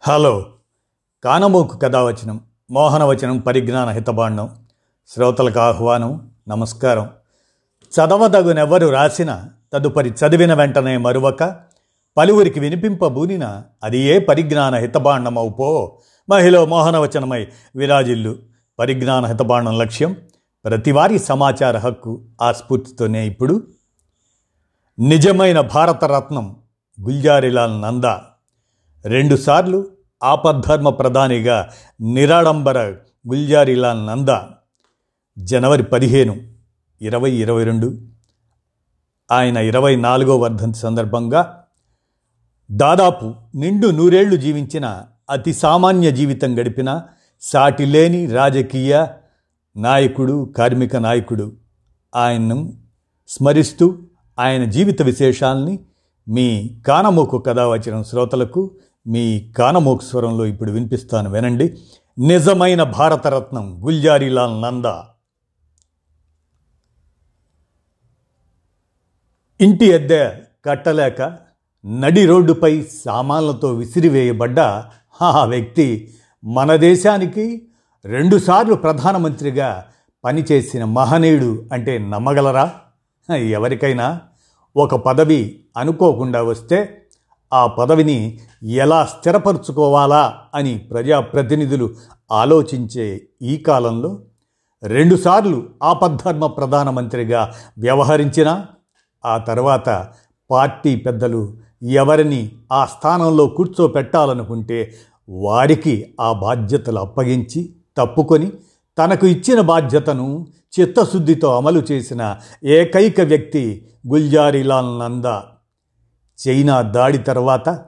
Hello. కానమోకు కథావచనం మోహనవచనం పరిజ్ఞాన హితబాండం శ్రోతలకు ఆహ్వానం నమస్కారం. చదవదగునెవ్వరు రాసిన తదుపరి చదివిన వెంటనే మరువక పలువురికి వినిపింపబూనిన అది ఏ పరిజ్ఞాన హితబాండమవు మహిళ మోహనవచనమై విరాజిల్లు. పరిజ్ఞాన హితబాండం లక్ష్యం ప్రతివారీ సమాచార హక్కు ఆ స్ఫూర్తితోనే ఇప్పుడు. నిజమైన భారతరత్నం గుల్జారిలాల్ నందా. రెండుసార్లు ఆపద్ధర్మ ప్రధానిగా నిరాడంబర గుల్జారిలా నందా. జనవరి పదిహేను ఇరవై ఇరవై రెండు. ఆయన ఇరవై నాలుగో వర్ధంతి సందర్భంగా దాదాపు నిండు నూరేళ్ళు జీవించిన అతి సామాన్య జీవితం గడిపిన సాటిలేని రాజకీయ నాయకుడు కార్మిక నాయకుడు ఆయన్ను స్మరిస్తూ ఆయన జీవిత విశేషాల్ని మీ కానమోకు కథ వచ్చిన శ్రోతలకు మీ కానమోకు స్వరంలో ఇప్పుడు వినిపిస్తాను వినండి. నిజమైన భారతరత్నం గుల్జారీలాల్ నంద. ఇంటి అద్దె కట్టలేక నడి రోడ్డుపై సామాన్లతో విసిరివేయబడ్డ ఆ వ్యక్తి మన దేశానికి రెండుసార్లు ప్రధానమంత్రిగా పనిచేసిన మహనీయుడు అంటే నమ్మగలరా? ఎవరికైనా? ఒక పదవి అనుకోకుండా వస్తే ఆ పదవిని ఎలా స్థిరపరుచుకోవాలా అని ప్రజాప్రతినిధులు ఆలోచించే ఈ కాలంలో రెండుసార్లు ఆపద్ధర్మ ప్రధానమంత్రిగా వ్యవహరించిన ఆ తర్వాత పార్టీ పెద్దలు ఎవరిని ఆ స్థానంలో కూర్చోపెట్టాలనుకుంటే వారికి ఆ బాధ్యతలు అప్పగించి తప్పుకొని తనకు ఇచ్చిన బాధ్యతను చిత్తశుద్ధితో అమలు చేసిన ఏకైక వ్యక్తి గుల్జారీలాల్ నందా. చైనా దాడి తర్వాత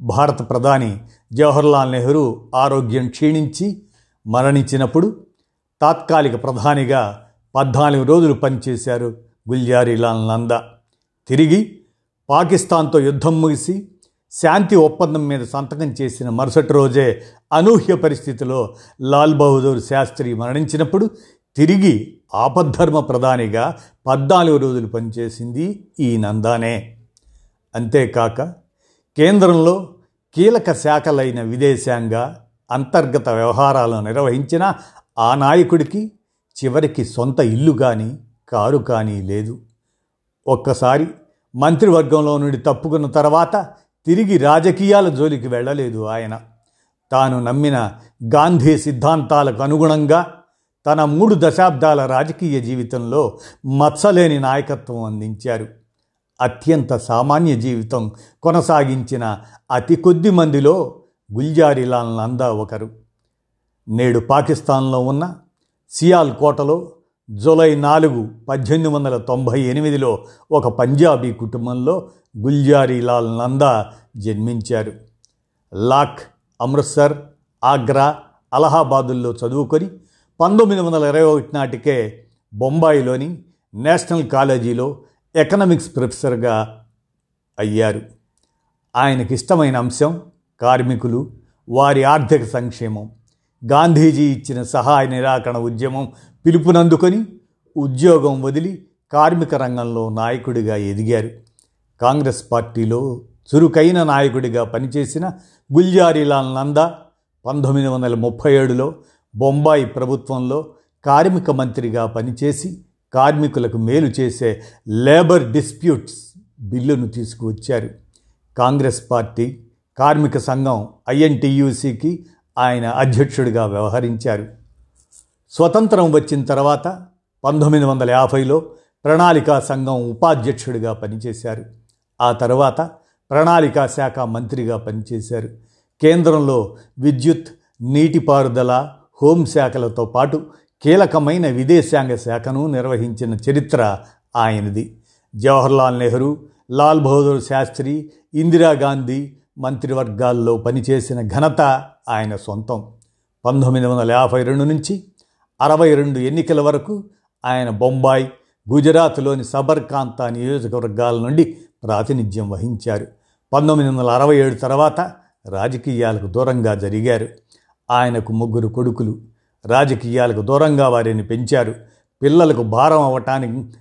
భారత ప్రధాని జవహర్లాల్ నెహ్రూ ఆరోగ్యం క్షీణించి మరణించినప్పుడు తాత్కాలిక ప్రధానిగా పద్నాలుగు రోజులు పనిచేశారు గుల్జారీలాల్ నందా. తిరిగి పాకిస్తాన్తో యుద్ధం ముగిసి శాంతి ఒప్పందం మీద సంతకం చేసిన మరుసటి రోజే అనూహ్య పరిస్థితిలో లాల్ బహదూర్ శాస్త్రి మరణించినప్పుడు తిరిగి ఆపద్ధర్మ ప్రధానిగా పద్నాలుగు రోజులు పనిచేసింది ఈ నందానే. అంతేకాక కేంద్రంలో కీలక శాఖలైన విదేశాంగ అంతర్గత వ్యవహారాలను నిర్వహించిన ఆ నాయకుడికి చివరికి సొంత ఇల్లు కానీ కారు కానీ లేదు. ఒక్కసారి మంత్రివర్గంలో నుండి తప్పుకున్న తర్వాత తిరిగి రాజకీయాల జోలికి వెళ్ళలేదు ఆయన. తాను నమ్మిన గాంధీ సిద్ధాంతాలకు అనుగుణంగా తన మూడు దశాబ్దాల రాజకీయ జీవితంలో మచ్చలేని నాయకత్వం అందించారు. అత్యంత సామాన్య జీవితం కొనసాగించిన అతి కొద్ది మందిలో గుల్జారీలాల్ నందా ఒకరు. నేడు పాకిస్తాన్లో ఉన్న సియాల్ కోటలో జూలై నాలుగు పద్దెనిమిది వందల తొంభై ఎనిమిదిలో ఒక పంజాబీ కుటుంబంలో గుల్జారీలాల్ నందా జన్మించారు. లాక్ అమృత్సర్ ఆగ్రా అలహాబాదుల్లో చదువుకొని పంతొమ్మిది వందల ఇరవై ఒకటి నాటికే బొంబాయిలోని నేషనల్ కాలేజీలో ఎకనామిక్స్ ప్రొఫెసర్గా అయ్యారు. ఆయనకి ఇష్టమైన అంశం కార్మికులు వారి ఆర్థిక సంక్షేమం. గాంధీజీ ఇచ్చిన సహాయ నిరాకరణ ఉద్యమం పిలుపునందుకొని ఉద్యోగం వదిలి కార్మిక రంగంలో నాయకుడిగా ఎదిగారు. కాంగ్రెస్ పార్టీలో చురుకైన నాయకుడిగా పనిచేసిన గుల్జారీలాల్ నందా పంతొమ్మిది వందల ముప్పై ఏడులో బొంబాయి ప్రభుత్వంలో కార్మిక మంత్రిగా పనిచేసి కార్మికులకు మేలు చేసే లేబర్ డిస్ప్యూట్స్ బిల్లును తీసుకువచ్చారు. కాంగ్రెస్ పార్టీ కార్మిక సంఘం ఐఎన్టీయూసీకి ఆయన అధ్యక్షుడిగా వ్యవహరించారు. స్వతంత్రం వచ్చిన తర్వాత పంతొమ్మిది వందల యాభైలో ప్రణాళికా సంఘం ఉపాధ్యక్షుడిగా పనిచేశారు. ఆ తర్వాత ప్రణాళికా శాఖ మంత్రిగా పనిచేశారు. కేంద్రంలో విద్యుత్ నీటిపారుదల హోంశాఖలతో పాటు కీలకమైన విదేశాంగ శాఖను నిర్వహించిన చరిత్ర ఆయనది. జవహర్లాల్ నెహ్రూ లాల్ బహదూర్ శాస్త్రి ఇందిరాగాంధీ మంత్రివర్గాల్లో పనిచేసిన ఘనత ఆయన సొంతం. పంతొమ్మిది వందల యాభై రెండు నుంచి అరవై రెండు ఎన్నికల వరకు ఆయన బొంబాయి గుజరాత్లోని సబర్కాంతా నియోజకవర్గాల నుండి ప్రాతినిధ్యం వహించారు. పంతొమ్మిది వందల అరవై ఏడు తర్వాత రాజకీయాలకు దూరంగా జరిగారు. ఆయనకు ముగ్గురు కొడుకులు. రాజకీయాలకు దూరంగా వారిని పెంచారు. పిల్లలకు భారం అవ్వటానికి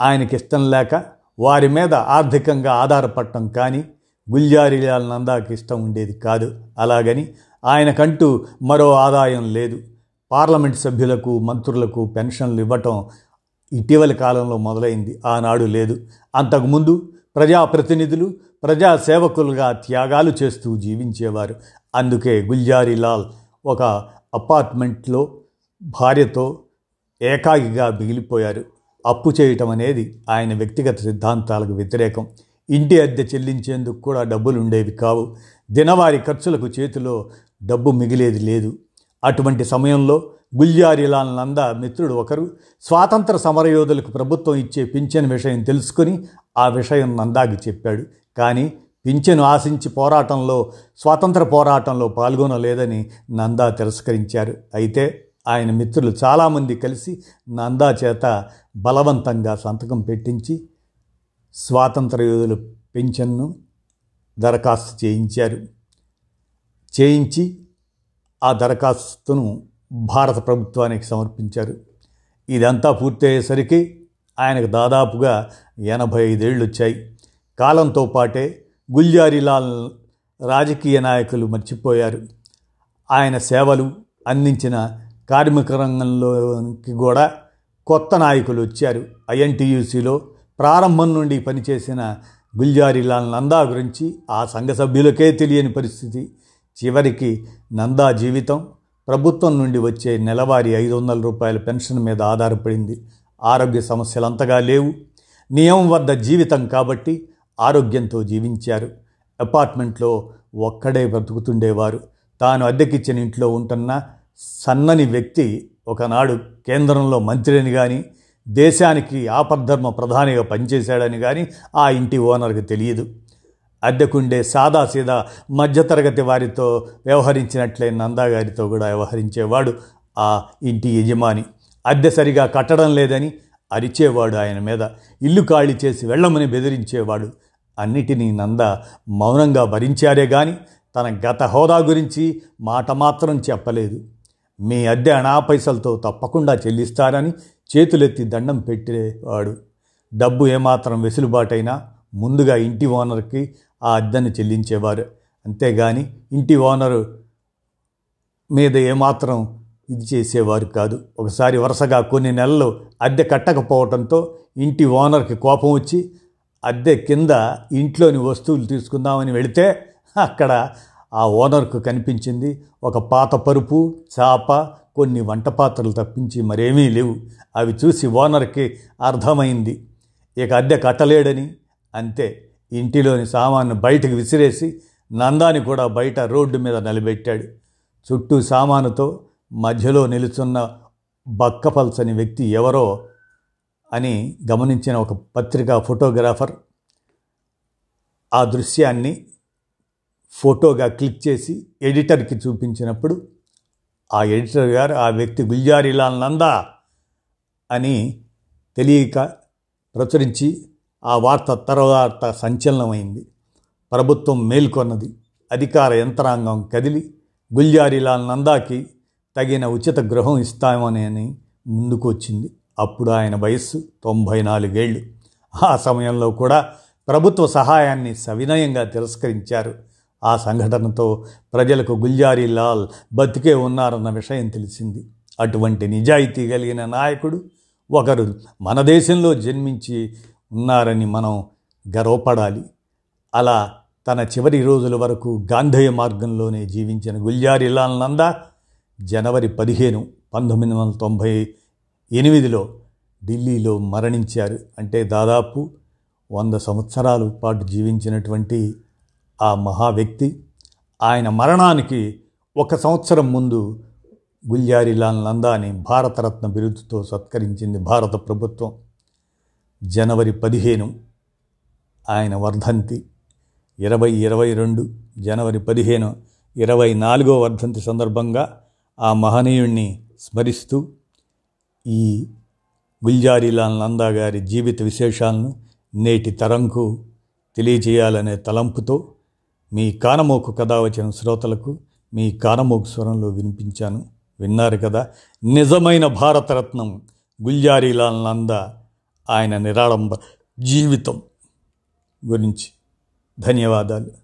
ఆయనకి ఇష్టం లేక వారి మీద ఆర్థికంగా ఆధారపడటం కానీ గుల్జారీలాల్ నందాకి ఇష్టం ఉండేది కాదు. అలాగని ఆయనకంటూ మరో ఆదాయం లేదు. పార్లమెంట్ సభ్యులకు మంత్రులకు పెన్షన్లు ఇవ్వటం ఇటీవలి కాలంలో మొదలైంది. ఆనాడు లేదు. అంతకుముందు ప్రజాప్రతినిధులు ప్రజా సేవకులుగా త్యాగాలు చేస్తూ జీవించేవారు. అందుకే గుల్జారీలాల్ ఒక అపార్ట్మెంట్లో భార్యతో ఏకాకిగా మిగిలిపోయారు. అప్పు చేయటం అనేది ఆయన వ్యక్తిగత సిద్ధాంతాలకు వ్యతిరేకం. ఇంటి అద్దె చెల్లించేందుకు కూడా డబ్బులు ఉండేవి కావు. దినవారి ఖర్చులకు చేతిలో డబ్బు మిగిలేది లేదు. అటువంటి సమయంలో గుల్జారీలాల్ నంద మిత్రుడు ఒకరు స్వాతంత్ర సమరయోధులకు ప్రభుత్వం ఇచ్చే పింఛన్ విషయం తెలుసుకుని ఆ విషయం నందాకి చెప్పాడు. కానీ పింఛను ఆశించి పోరాటంలో స్వాతంత్ర పోరాటంలో పాల్గొనలేదని నందా తిరస్కరించారు. అయితే ఆయన మిత్రులు చాలామంది కలిసి నందా చేత బలవంతంగా సంతకం పెట్టించి స్వాతంత్ర యోధుల పెన్షన్ను దరఖాస్తు చేయించారు. చేయించి ఆ దరఖాస్తును భారత ప్రభుత్వానికి సమర్పించారు. ఇదంతా పూర్తయ్యేసరికి ఆయనకు దాదాపుగా ఎనభై ఐదేళ్ళు వచ్చాయి కాలంతో పాటే గుల్జారీలాల్ రాజకీయ నాయకులు మర్చిపోయారు. ఆయన సేవలు అందించిన కార్మిక రంగంలోకి కూడా కొత్త నాయకులు వచ్చారు. ఐఎన్టీయూసీలో ప్రారంభం నుండి పనిచేసిన గుల్జారీలాల్ నందా గురించి ఆ సంఘ సభ్యులకే తెలియని పరిస్థితి. చివరికి నందా జీవితం ప్రభుత్వం నుండి వచ్చే నెలవారీ ఐదు వందల రూపాయల పెన్షన్ మీద ఆధారపడింది. ఆరోగ్య సమస్యలు అంతగా లేవు. నియమం వద్ద జీవితం కాబట్టి ఆరోగ్యంతో జీవించారు. అపార్ట్మెంట్లో ఒక్కడే బ్రతుకుతుండేవారు. తాను అద్దెకిచ్చిన ఇంట్లో ఉంటున్న సన్నని వ్యక్తి ఒకనాడు కేంద్రంలో మంత్రిని కానీ దేశానికి ఆపద్ధర్మ ప్రధానిగా పనిచేశాడని కానీ ఆ ఇంటి ఓనర్కి తెలియదు. అద్దెకుండే సాదాసీదా మధ్యతరగతి వారితో వ్యవహరించినట్లే నందాగారితో కూడా వ్యవహరించేవాడు ఆ ఇంటి యజమాని. అద్దె సరిగా కట్టడం లేదని అరిచేవాడు ఆయన మీద ఇల్లు ఖాళీ చేసి వెళ్ళమని బెదిరించేవాడు. అన్నిటినీ నంద మౌనంగా భరించారే గాని తన గత హోదా గురించి మాట మాత్రం చెప్పలేదు. మీ అద్దె అనా పైసలతో తప్పకుండా చెల్లిస్తారని చేతులెత్తి దండం పెట్టేవాడు. డబ్బు ఏమాత్రం వెసులుబాటైనా ముందుగా ఇంటి ఓనర్కి ఆ అద్దెను చెల్లించేవారు. అంతేగాని ఇంటి ఓనరు మీద ఏమాత్రం ఇది చేసేవారు కాదు. ఒకసారి వరుసగా కొన్ని నెలలు అద్దె కట్టకపోవడంతో ఇంటి ఓనర్కి కోపం వచ్చి అద్దె కింద ఇంట్లోని వస్తువులు తీసుకుందామని వెళితే అక్కడ ఆ ఓనర్కు కనిపించింది ఒక పాత పరుపు చాప కొన్ని వంట పాత్రలు తప్పించి మరేమీ లేవు. అవి చూసి ఓనర్కి అర్థమైంది. ఇక అద్దె కట్టలేడని అంతే. ఇంటిలోని సామాను బయటకు విసిరేసి నందాని కూడా బయట రోడ్డు మీద నిలబెట్టాడు. చుట్టూ సామానుతో మధ్యలో నిలుచున్న బక్కపల్సని వ్యక్తి ఎవరో అని గమనించిన ఒక పత్రికా ఫోటోగ్రాఫర్ ఆ దృశ్యాన్ని ఫోటోగా క్లిక్ చేసి ఎడిటర్కి చూపించినప్పుడు ఆ ఎడిటర్ గారు ఆ వ్యక్తి గుల్జారీలాల్ నందా అని తెలియక ప్రచురించి ఆ వార్త తర్వాత సంచలనమైంది. ప్రభుత్వం మేల్కొన్నది. అధికార యంత్రాంగం కదిలి గుల్జారీలాల్ నందాకి తగిన ఉచిత గృహం ఇస్తామని అని ముందుకు వచ్చింది అప్పుడు ఆయన వయస్సు తొంభై నాలుగేళ్ళు ఆ సమయంలో కూడా ప్రభుత్వ సహాయాన్ని సవినయంగా తిరస్కరించారు. ఆ సంఘటనతో ప్రజలకు గుల్జారీలాల్ బతికే ఉన్నారన్న విషయం తెలిసింది. అటువంటి నిజాయితీ కలిగిన నాయకుడు ఒకరు మన దేశంలో జన్మించి ఉన్నారని మనం గర్వపడాలి. అలా తన చివరి రోజుల వరకు గాంధేయ మార్గంలోనే జీవించిన గుల్జారీలాల్ నందా జనవరి పదిహేను పంతొమ్మిది వందల తొంభై ఎనిమిదిలో ఢిల్లీలో మరణించారు. అంటే దాదాపు వంద సంవత్సరాల పాటు జీవించినటువంటి ఆ మహా వ్యక్తి. ఆయన మరణానికి ఒక సంవత్సరం ముందు గుల్జారీలాల్ నందాని భారతరత్న బిరుదుతో సత్కరించింది భారత ప్రభుత్వం. జనవరి పదిహేను ఆయన వర్ధంతి. ఇరవై ఇరవై రెండు జనవరి పదిహేను ఇరవై నాలుగో వర్ధంతి సందర్భంగా ఆ మహనీయుణ్ణి స్మరిస్తూ ఈ గుల్జారీలాల్ నందా గారి జీవిత విశేషాలను నేటి తరంకు తెలియజేయాలనే తలంపుతో మీ కానమోకు కథ వచ్చిన శ్రోతలకు మీ కానమోకు స్వరంలో వినిపించాను. విన్నారు కదా నిజమైన భారతరత్నం గుల్జారీలాల్ నంద ఆయన నిరాళంబ జీవితం గురించి. ధన్యవాదాలు.